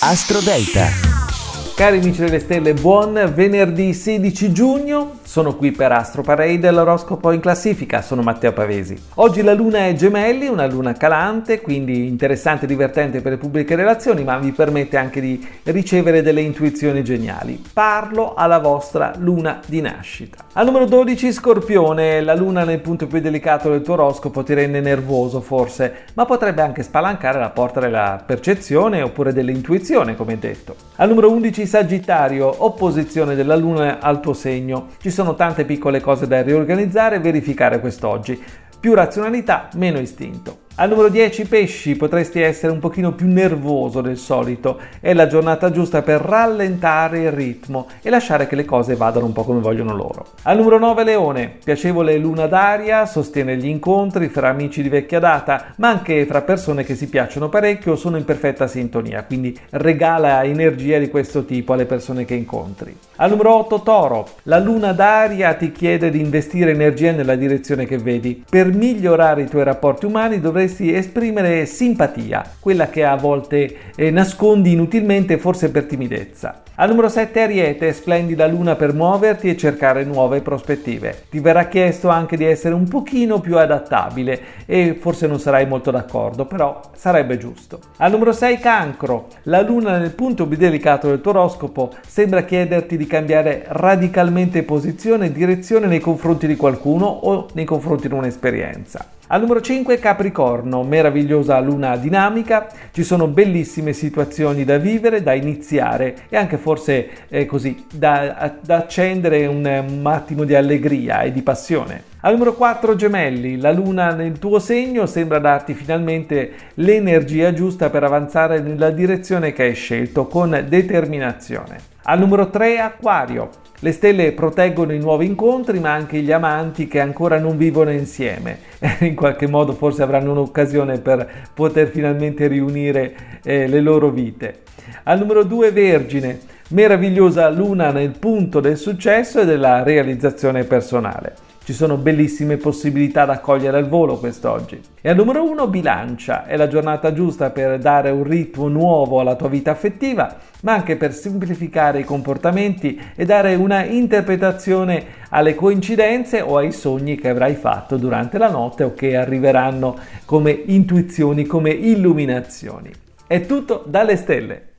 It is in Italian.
Astro Delta. Cari amici delle stelle, buon venerdì 16 giugno. Sono qui per Astro Parade, l'oroscopo in classifica. Sono Matteo Pavesi. Oggi la luna è gemelli, una luna calante, quindi interessante e divertente per le pubbliche relazioni, ma vi permette anche di ricevere delle intuizioni geniali. Parlo alla vostra luna di nascita. Al numero 12 Scorpione, la luna nel punto più delicato del tuo oroscopo ti rende nervoso forse, ma potrebbe anche spalancare la porta della percezione oppure dell'intuizione, come detto. Al numero 11 Sagittario, opposizione della Luna al tuo segno. Ci sono tante piccole cose da riorganizzare e verificare quest'oggi. Più razionalità, meno istinto. Al numero 10 pesci potresti essere un pochino più nervoso del solito, è la giornata giusta per rallentare il ritmo e lasciare che le cose vadano un po' come vogliono loro. Al numero 9 leone, piacevole luna d'aria, sostiene gli incontri fra amici di vecchia data, ma anche fra persone che si piacciono parecchio o sono in perfetta sintonia, quindi regala energia di questo tipo alle persone che incontri. Al numero 8 toro, la luna d'aria ti chiede di investire energia nella direzione che vedi. Per migliorare i tuoi rapporti umani dovresti dovresti esprimere simpatia, quella che a volte eh, nascondi inutilmente forse per timidezza. Al numero 7 Ariete, splendida luna per muoverti e cercare nuove prospettive. Ti verrà chiesto anche di essere un pochino più adattabile e forse non sarai molto d'accordo, però sarebbe giusto. Al numero 6 Cancro, la luna nel punto più delicato del tuo oroscopo sembra chiederti di cambiare radicalmente posizione e direzione nei confronti di qualcuno o nei confronti di un'esperienza. Al numero 5 Capricorno, meravigliosa luna dinamica, ci sono bellissime situazioni da vivere, da iniziare e anche forse eh, così da, da accendere un, un attimo di allegria e di passione. Al numero 4 Gemelli, la luna nel tuo segno sembra darti finalmente l'energia giusta per avanzare nella direzione che hai scelto con determinazione. Al numero 3 Acquario, le stelle proteggono i nuovi incontri, ma anche gli amanti che ancora non vivono insieme. In qualche modo forse avranno un'occasione per poter finalmente riunire eh, le loro vite. Al numero 2 Vergine, meravigliosa luna nel punto del successo e della realizzazione personale. Ci sono bellissime possibilità da cogliere al volo quest'oggi. E al numero uno bilancia, è la giornata giusta per dare un ritmo nuovo alla tua vita affettiva, ma anche per semplificare i comportamenti e dare una interpretazione alle coincidenze o ai sogni che avrai fatto durante la notte o che arriveranno come intuizioni, come illuminazioni. È tutto dalle stelle.